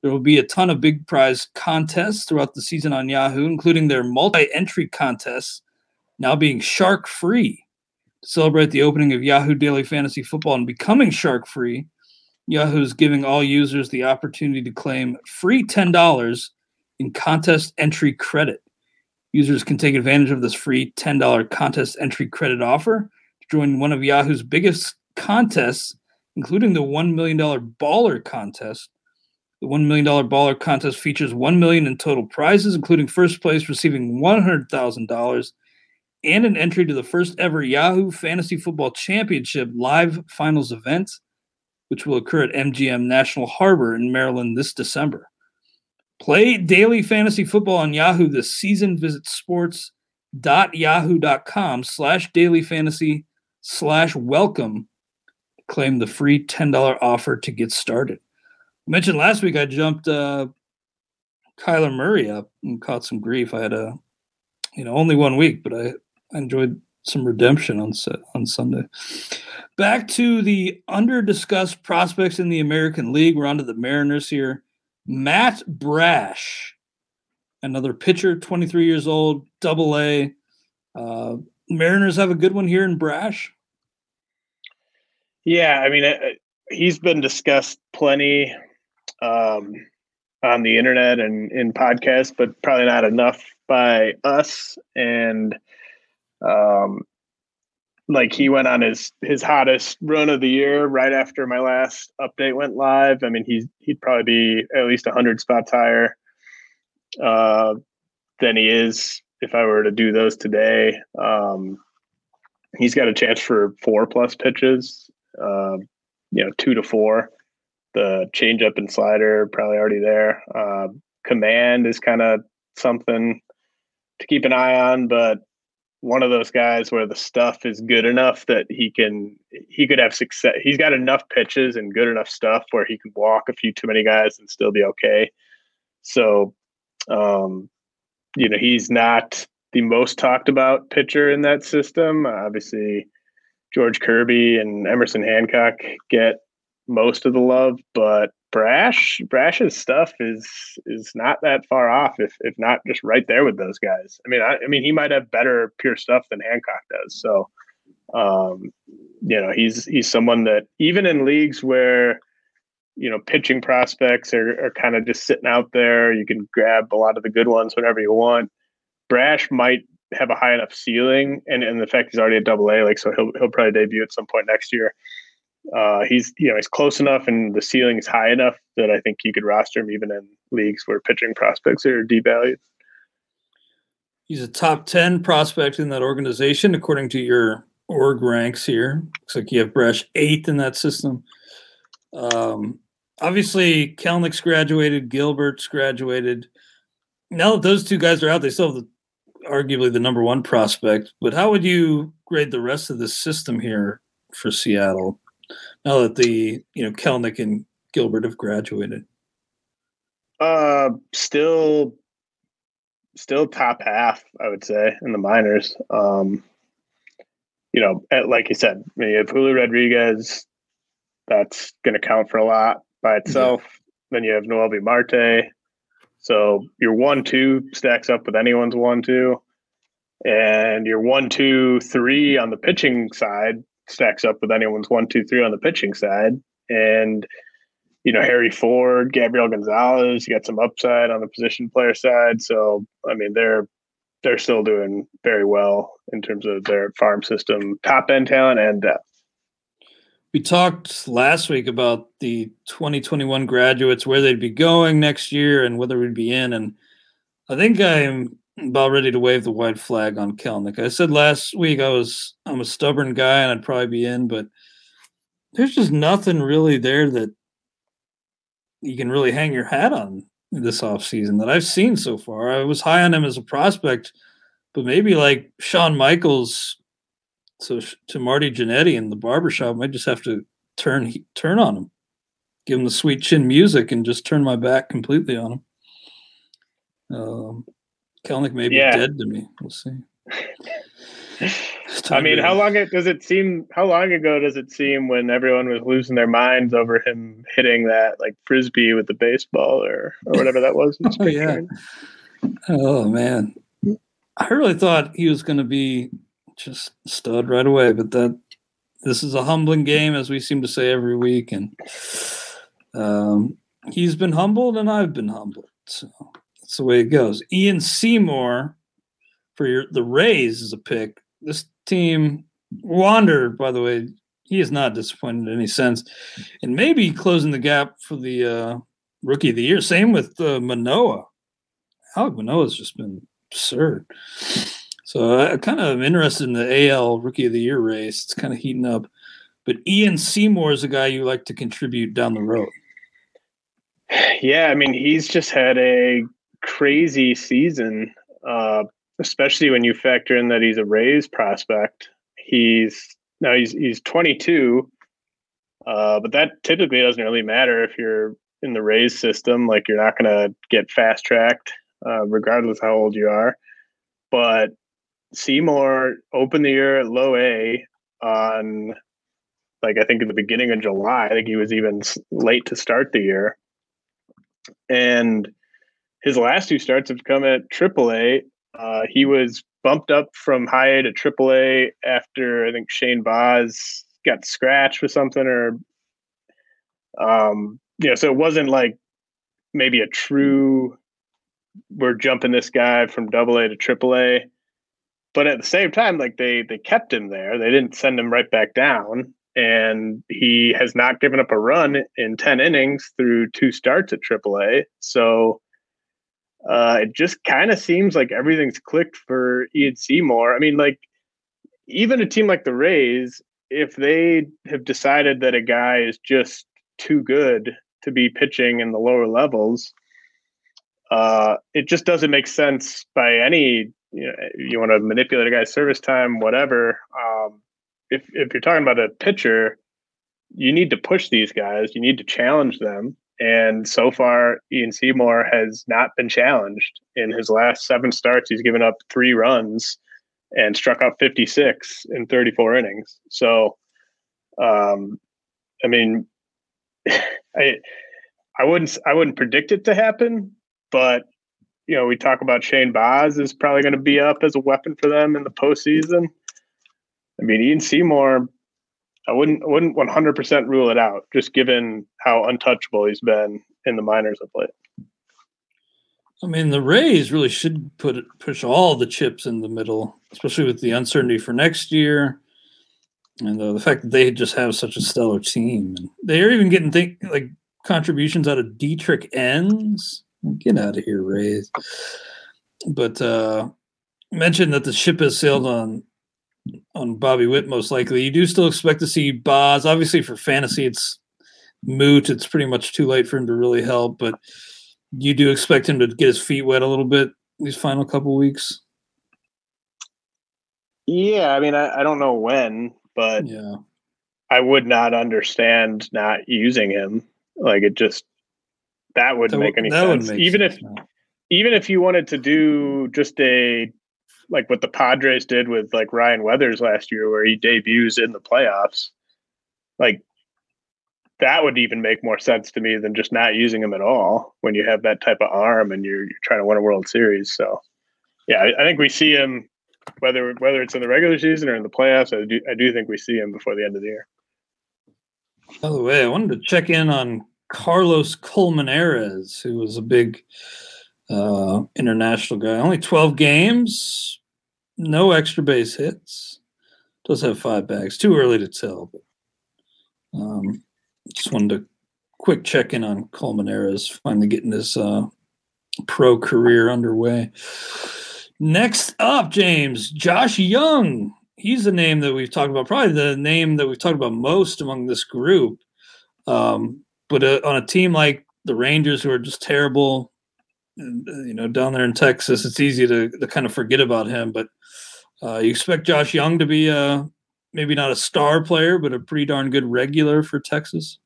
There will be a ton of big prize contests throughout the season on Yahoo, including their multi entry contests now being shark free. To celebrate the opening of Yahoo Daily Fantasy Football and becoming shark free, Yahoo is giving all users the opportunity to claim free $10 in contest entry credit. Users can take advantage of this free $10 contest entry credit offer to join one of Yahoo's biggest contests, including the $1 million baller contest. The $1 million baller contest features 1 million in total prizes, including first place receiving $100,000 and an entry to the first ever Yahoo Fantasy Football Championship live finals event, which will occur at MGM National Harbor in Maryland this December. Play daily fantasy football on Yahoo this season. Visit sports.yahoo.com slash daily fantasy slash welcome. Claim the free $10 offer to get started. I mentioned last week I jumped uh, Kyler Murray up and caught some grief. I had a, you know, only one week, but I, I enjoyed some redemption on set on Sunday. Back to the under discussed prospects in the American League. We're on to the Mariners here. Matt Brash, another pitcher, 23 years old, double A. Uh, Mariners have a good one here in Brash. Yeah, I mean, it, he's been discussed plenty um, on the internet and in podcasts, but probably not enough by us. And um, like he went on his his hottest run of the year right after my last update went live. I mean, he's he'd probably be at least hundred spots higher uh, than he is if I were to do those today. Um, he's got a chance for four plus pitches, uh, you know, two to four. The changeup and slider probably already there. Uh, command is kind of something to keep an eye on, but one of those guys where the stuff is good enough that he can he could have success. He's got enough pitches and good enough stuff where he could walk a few too many guys and still be okay. So, um, you know, he's not the most talked about pitcher in that system. Obviously, George Kirby and Emerson Hancock get most of the love, but Brash Brash's stuff is is not that far off, if if not just right there with those guys. I mean, I, I mean, he might have better pure stuff than Hancock does. So, um, you know, he's he's someone that even in leagues where you know pitching prospects are, are kind of just sitting out there, you can grab a lot of the good ones whenever you want. Brash might have a high enough ceiling, and and the fact he's already at Double A, like so he'll he'll probably debut at some point next year uh, he's you know he's close enough and the ceiling is high enough that I think you could roster him even in leagues where pitching prospects are devalued. He's a top ten prospect in that organization according to your org ranks here. Looks like you have Brash eighth in that system. Um, obviously, Kelenic's graduated, Gilbert's graduated. Now that those two guys are out, they still have the, arguably the number one prospect. But how would you grade the rest of the system here for Seattle? Now that the you know Kelenic and Gilbert have graduated? Uh, still, still top half, I would say, in the minors. Um, you know, at, like you said, I mean, you Julio Rodriguez, that's going to count for a lot by itself. Yeah. Then you have Noelvi Marte. So your one two stacks up with anyone's one two, and your one two three on the pitching side stacks up with anyone's one, two, three on the pitching side. And, you know, Harry Ford, Gabriel Gonzalez, you got some upside on the position player side. So, I mean, they're they're still doing very well in terms of their farm system, top end talent and depth. We talked last week about the 2021 graduates, where they'd be going next year and whether we'd be in. And I think I'm about ready to wave the white flag on Kelenic. I said last week I was I'm a stubborn guy and I'd probably be in, but there's just nothing really there that you can really hang your hat on this offseason that I've seen so far. I was high on him as a prospect, but maybe like Shawn Michaels so to Marty Jannetty in the barbershop, I just have to turn turn on him, give him the sweet chin music, and just turn my back completely on him. Um, Kelenic may be yeah. dead to me. We'll see. I mean, how long it, does it seem? How long ago does it seem when everyone was losing their minds over him hitting that like frisbee with the baseball or or whatever that was? oh yeah. Oh man, I really thought he was going to be just stud right away, but that this is a humbling game, as we seem to say every week, and um, he's been humbled, and I've been humbled. So that's the way it goes. Ian Seymour for your the Rays is a pick. This team Wander, by the way, he is not disappointed in any sense, and maybe closing the gap for the uh, rookie of the year. Same with uh, Manoah. Alek Manoah has just been absurd. So I kind of am interested in the AL rookie of the year race. It's kind of heating up. But Ian Seymour is a guy you like to contribute down the road. Yeah, I mean, he's just had a crazy season, uh, especially when you factor in that he's a Rays prospect. He's now he's he's 22, uh, but that typically doesn't really matter if you're in the Rays system. Like you're not going to get fast tracked, uh, regardless how old you are. But Seymour opened the year at low A on like I think at the beginning of July. I think he was even late to start the year, and his last two starts have come at AAA. Uh, he was bumped up from high A to AAA after I think Shane Baz got scratched with something, or um, you know, so it wasn't like maybe a true we're jumping this guy from Double A to Triple A. but at the same time, like they they kept him there. They didn't send him right back down, and he has not given up a run in ten innings through two starts at AAA. So uh, it just kind of seems like everything's clicked for Ian Seymour. I mean, like even a team like the Rays, if they have decided that a guy is just too good to be pitching in the lower levels, uh, it just doesn't make sense by any. You, know, you want to manipulate a guy's service time, whatever. Um, if if you're talking about a pitcher, you need to push these guys. You need to challenge them. And so far, Ian Seymour has not been challenged. In his last seven starts, he's given up three runs and struck out 56 in 34 innings. So, um, I mean, I I wouldn't I wouldn't predict it to happen, but you know, we talk about Shane Baz is probably going to be up as a weapon for them in the postseason. I mean, Ian Seymour, I wouldn't wouldn't 100 percent rule it out, just given how untouchable he's been in the minors of late. I mean, the Rays really should put push all the chips in the middle, especially with the uncertainty for next year, and uh, the fact that they just have such a stellar team. They're even getting think like contributions out of Dietrich Enns. Get out of here, Rays. But uh, mentioned that the ship has sailed on on Bobby Witt most likely. You do still expect to see Baz. Obviously, for fantasy, it's moot. It's pretty much too late for him to really help, but you do expect him to get his feet wet a little bit these final couple weeks. Yeah, I mean, I, I don't know when, but yeah, I would not understand not using him. Like it just that wouldn't That make any sense. make even sense, if even if you wanted to do just a like what the Padres did with like Ryan Weathers last year, where he debuts in the playoffs, like that would even make more sense to me than just not using him at all when you have that type of arm and you're, you're trying to win a World Series. So, yeah, I, I think we see him whether whether it's in the regular season or in the playoffs. I do I do think we see him before the end of the year. By the way, I wanted to check in on Carlos Colmenares, who was a big uh, international guy. Only 12 games, no extra base hits. Does have five bags. Too early to tell, but um, just wanted to quick check in on Colmenares, finally getting his uh, pro career underway. Next up, James, Josh Jung. He's the name that we've talked about, probably the name that we've talked about most among this group. Um, but uh, on a team like the Rangers, who are just terrible, you know, down there in Texas, it's easy to, to kind of forget about him. But uh, you expect Josh Jung to be a maybe not a star player, but a pretty darn good regular for Texas.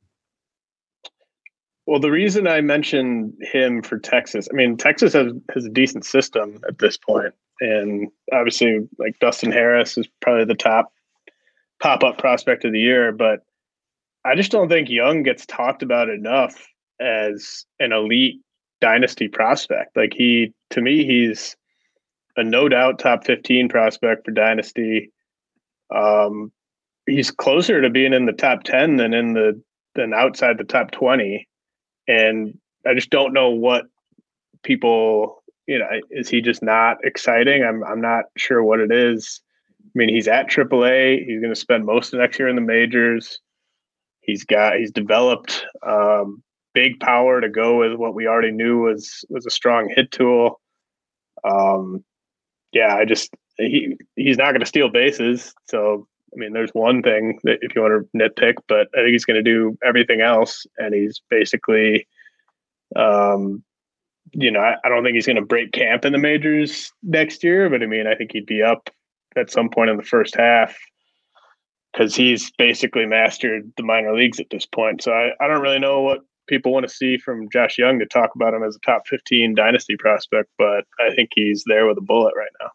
Well, the reason I mentioned him for Texas, I mean, Texas has, has a decent system at this point, and obviously, like Dustin Harris is probably the top pop up prospect of the year, but I just don't think Jung gets talked about enough as an elite dynasty prospect. Like he, to me, he's a no doubt top fifteen prospect for dynasty. Um, he's closer to being in the top ten than in the than outside the top twenty and I just don't know what people, you know, is he just not exciting? I'm I'm not sure what it is. I mean, he's at AAA. He's going to spend most of next year in the majors. He's got he's developed um, big power to go with what we already knew was was a strong hit tool. Um, yeah, I just he he's not going to steal bases. So I mean, there's one thing that if you want to nitpick, but I think he's going to do everything else, and he's basically, um, you know, I, I don't think he's going to break camp in the majors next year, but I mean, I think he'd be up at some point in the first half because he's basically mastered the minor leagues at this point. So I, I don't really know what people want to see from Josh Jung to talk about him as a top 15 dynasty prospect, but I think he's there with a bullet right now.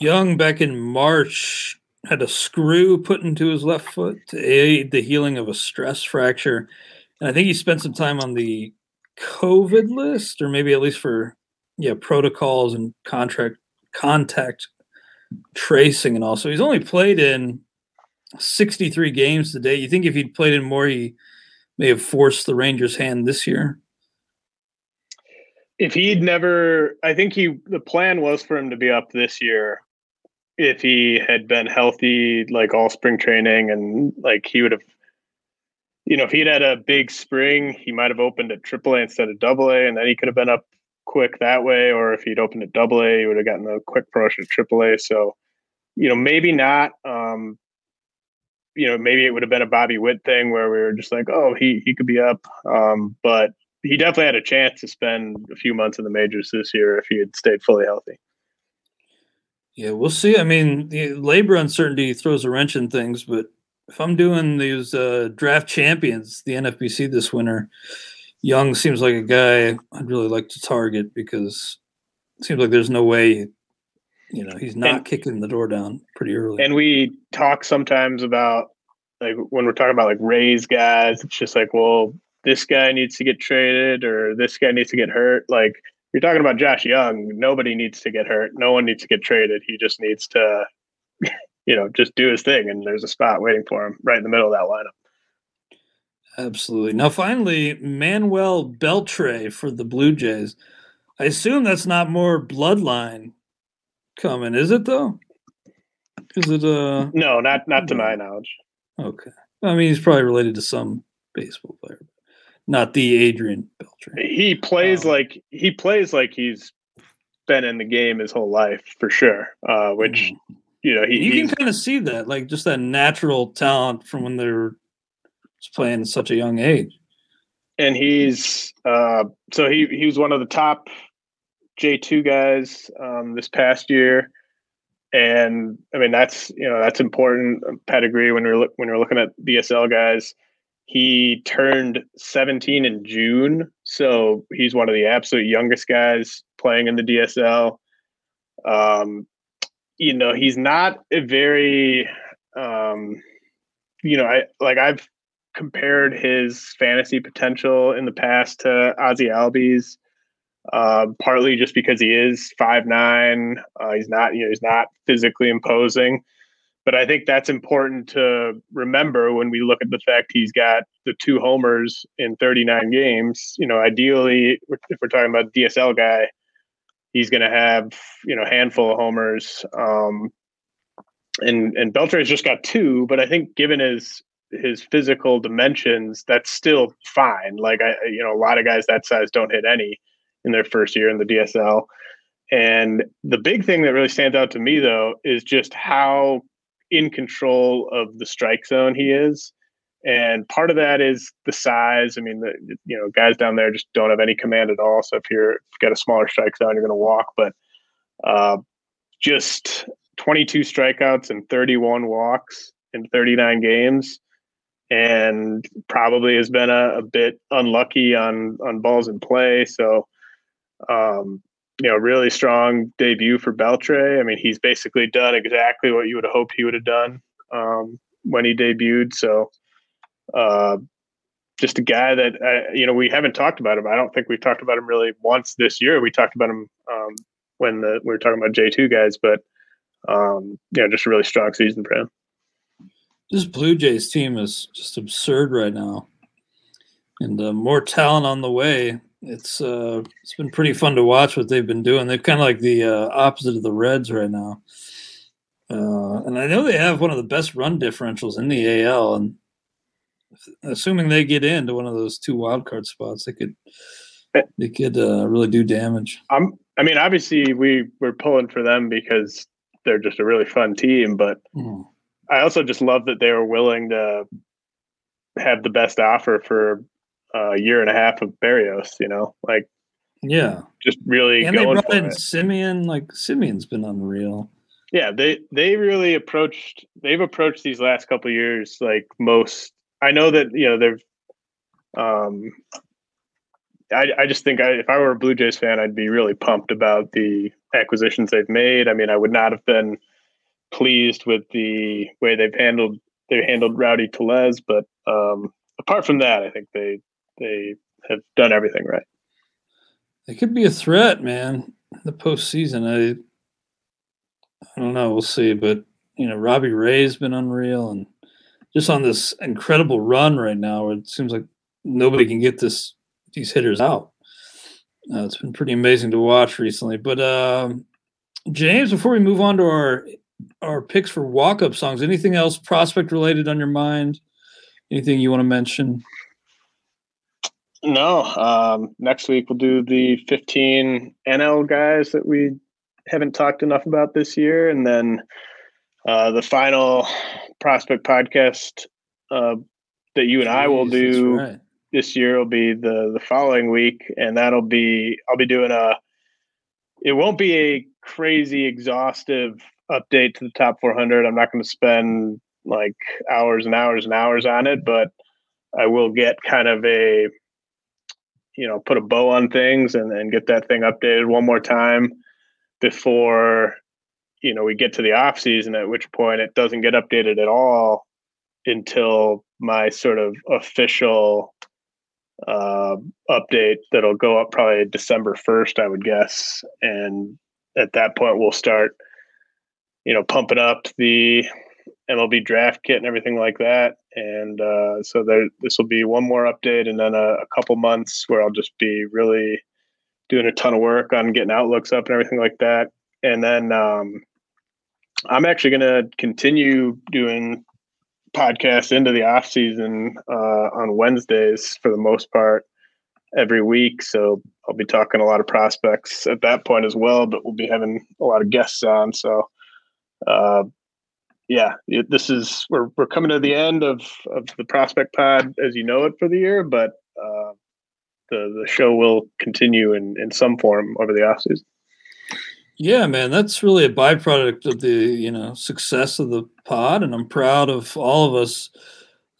Jung back in March had a screw put into his left foot to aid the healing of a stress fracture. And I think he spent some time on the COVID list, or maybe at least for yeah, protocols and contract contact tracing and all. So he's only played in 63 games today. You think if he'd played in more, he may have forced the Rangers' hand this year? if he'd never, I think he the plan was for him to be up this year. If he had been healthy, like all spring training, and like he would have, you know, if he'd had a big spring, he might have opened at AAA instead of AA, and then he could have been up quick that way. Or if he'd opened at AA, he would have gotten a quick promotion to AAA. So, you know, maybe not. Um, you know, maybe it would have been a Bobby Witt thing where we were just like, oh, he he could be up. Um, but he definitely had a chance to spend a few months in the majors this year if he had stayed fully healthy. Yeah, we'll see. I mean, the labor uncertainty throws a wrench in things, but if I'm doing these uh, draft champions, the NFBC this winter, Jung seems like a guy I'd really like to target because it seems like there's no way, you know, he's not and, kicking the door down pretty early. And we talk sometimes about like when we're talking about like Rays guys, it's just like, well, this guy needs to get traded or this guy needs to get hurt. Like you're talking about Josh Jung, nobody needs to get hurt. No one needs to get traded. He just needs to, you know, just do his thing. And there's a spot waiting for him right in the middle of that lineup. Absolutely. Now, finally, Manuel Beltre for the Blue Jays. I assume that's not more bloodline coming, is it though? Is it uh No, not not to my knowledge. Okay. I mean, he's probably related to some baseball player not the Adrian Beltre. He plays um, like he plays like he's been in the game his whole life for sure. Uh, which mm. you know he, you can kind of see that, like just that natural talent from when they're playing at such a young age. And he's uh, so he he was one of the top J two guys um, this past year. And I mean that's you know that's important pedigree when we're when we're looking at DSL guys. He turned 17 in June, so he's one of the absolute youngest guys playing in the DSL. Um, you know, he's not a very, um, you know, I like I've compared his fantasy potential in the past to Ozzie Albies. Uh, partly just because he is five nine, uh, he's not, you know, he's not physically imposing. But I think that's important to remember when we look at the fact he's got the two homers in 39 games. You know, ideally, if we're talking about DSL guy, he's going to have you know handful of homers. Um, and and Beltre's just got two, but I think given his his physical dimensions, that's still fine. Like I, you know, a lot of guys that size don't hit any in their first year in the DSL. And the big thing that really stands out to me, though, is just how in control of the strike zone he is. And part of that is the size. I mean, the, you know, guys down there just don't have any command at all. So if you're got a smaller strike zone, you're going to walk. But uh, just 22 strikeouts and 31 walks in 39 games, and probably has been a, a bit unlucky on on balls in play. So um, you know, really strong debut for Beltre. I mean, he's basically done exactly what you would have hoped he would have done um, when he debuted. So, uh, just a guy that uh, you know we haven't talked about him. I don't think we've talked about him really once this year. We talked about him um, when the, we were talking about J two guys, but um, you know, just a really strong season for him. This Blue Jays team is just absurd right now, and uh, more talent on the way it's uh, it's been pretty fun to watch what they've been doing. They're kind of like the uh, opposite of the Reds right now. Uh, and I know they have one of the best run differentials in the AL, and assuming they get into one of those two wild card spots, they could they could uh, really do damage. I'm, I mean, obviously we we're pulling for them because they're just a really fun team, but mm. I also just love that they were willing to have the best offer for a year and a half of Berrios, you know, like yeah, just really. And they brought in Semien. Like Semien's been unreal. Yeah, they they really approached. They've approached these last couple years like most. I know that you know they've. Um, I I just think I, if I were a Blue Jays fan, I'd be really pumped about the acquisitions they've made. I mean, I would not have been pleased with the way they've handled they handled Rowdy Tellez, but um, apart from that, I think they they have done everything right. It could be a threat, man. The postseason, I I don't know. We'll see, but you know, Robbie Ray's been unreal, and just on this incredible run right now, where it seems like nobody can get this these hitters out. Uh, it's been pretty amazing to watch recently. But um, James, before we move on to our our picks for walk up songs, anything else prospect related on your mind? Anything you want to mention? No. Um, next week we'll do the 15 NL guys that we haven't talked enough about this year, and then uh, the final prospect podcast uh, that you and I will do right. this year will be the the following week, and that'll be I'll be doing a. It won't be a crazy exhaustive update to the top 400. I'm not going to spend like hours and hours and hours on it, but I will get kind of a you know put a bow on things and, and get that thing updated one more time before you know we get to the off season at which point it doesn't get updated at all until my sort of official uh, update that'll go up probably December 1st, I would guess. And at that point, we'll start, you know, pumping up the MLB draft kit and everything like that. And uh, so there, this will be one more update and then a, a couple months where I'll just be really doing a ton of work on getting outlooks up and everything like that. And then um, I'm actually going to continue doing podcasts into the off season uh, on Wednesdays for the most part every week. So I'll be talking a lot of prospects at that point as well, but we'll be having a lot of guests on. So, uh, yeah, it, this is we're we're coming to the end of of the prospect pod as you know it for the year, but uh, the the show will continue in in some form over the off season. Yeah, man, that's really a byproduct of the you know success of the pod, and I'm proud of all of us.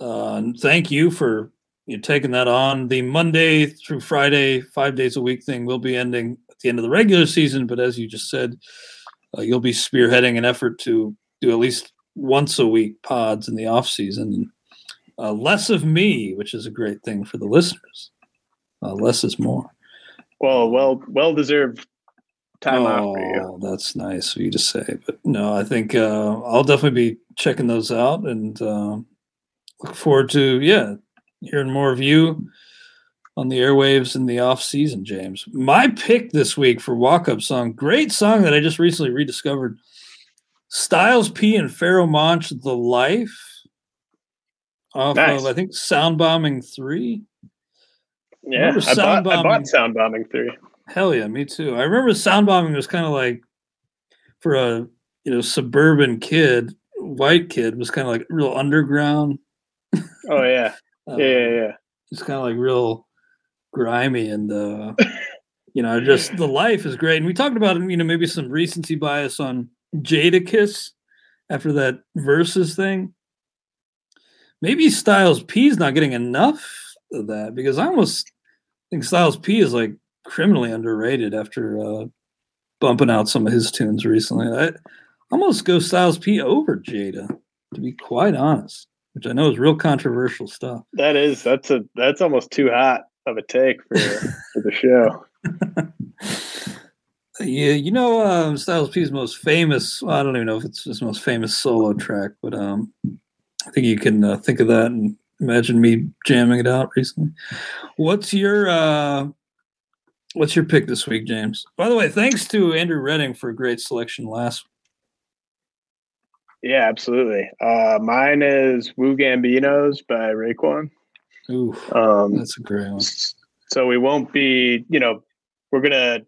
Uh, and thank you for you know, taking that on. The Monday through Friday, five days a week thing will be ending at the end of the regular season, but as you just said, uh, you'll be spearheading an effort to do at least once a week pods in the off season. Uh, less of me, which is a great thing for the listeners. Uh, less is more. Well, well, well deserved time off. oh, you. That's nice of you to say. But no, I think uh, I'll definitely be checking those out and uh, look forward to yeah hearing more of you on the airwaves in the off season. James, my pick this week for walk up song, great song that I just recently rediscovered. Styles P and Pharoahe Monch, "The Life." Off nice. of I think Sound Bombing Three. Yeah, I bought, I bought Sound Bombing Three. Hell yeah, me too. I remember sound bombing was kind of like for a you know suburban kid, white kid was kind of like real underground. Oh yeah, yeah, yeah, yeah. It's kind of like real grimy and uh, you know just the life is great. And we talked about you know maybe some recency bias on Jadakiss after that versus thing. Maybe Styles P is not getting enough of that because I almost think Styles P is like criminally underrated after uh, bumping out some of his tunes recently. I almost go Styles P over Jada, to be quite honest, which I know is real controversial stuff. That is that's a that's almost too hot of a take for for the show. yeah, you know uh, Styles P's most famous. Well, I don't even know if it's his most famous solo track, but um, I think you can uh, think of that and imagine me jamming it out recently. What's your uh, What's your pick this week, James? By the way, thanks to Andrew Redding for a great selection last. Yeah, absolutely. Uh, mine is Wu-Gambinos by Raekwon. Ooh, um, that's a great one. So we won't be, you know, we're gonna.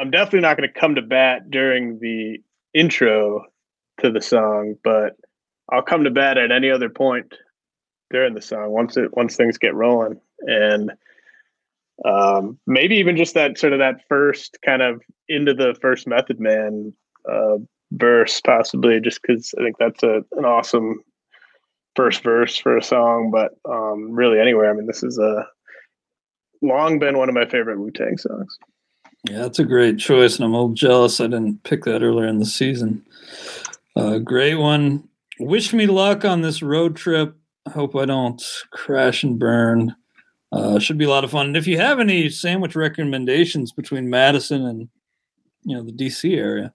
I'm definitely not gonna come to bat during the intro to the song, but I'll come to bat at any other point during the song once it once things get rolling and um, maybe even just that sort of that first kind of into the first Method Man uh, verse, possibly just because I think that's a an awesome first verse for a song. But um, really, anywhere. I mean, this is a long been one of my favorite Wu Tang songs. Yeah, that's a great choice, and I'm a little jealous I didn't pick that earlier in the season. Uh, great one. Wish me luck on this road trip. I hope I don't crash and burn. Uh, should be a lot of fun. And if you have any sandwich recommendations between Madison and you know the DC area,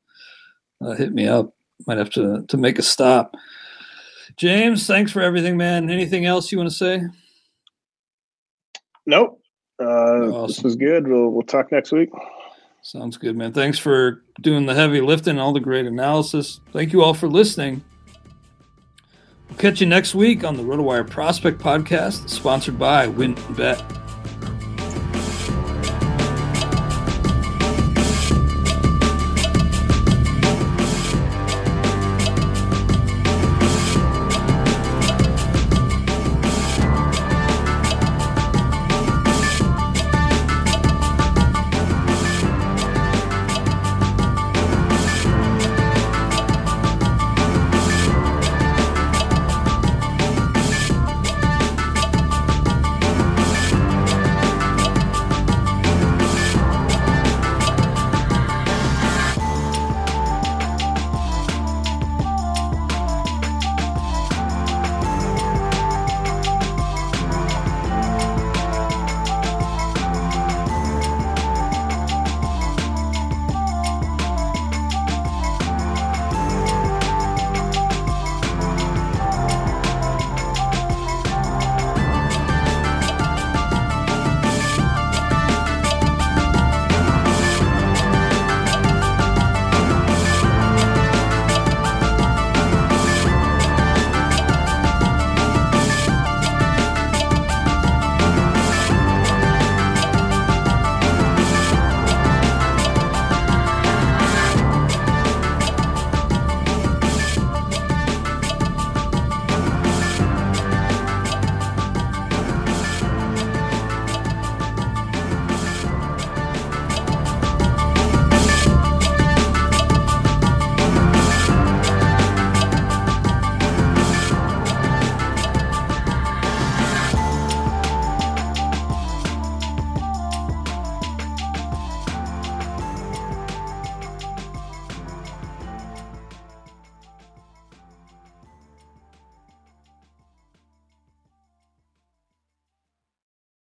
uh, hit me up. Might have to to make a stop. James, thanks for everything, man. Anything else you want to say? Nope. Uh, awesome. This was good. We'll we'll talk next week. Sounds good, man. Thanks for doing the heavy lifting, all the great analysis. Thank you all for listening. We'll catch you next week on the RotoWire Prospect Podcast, sponsored by WynnBET.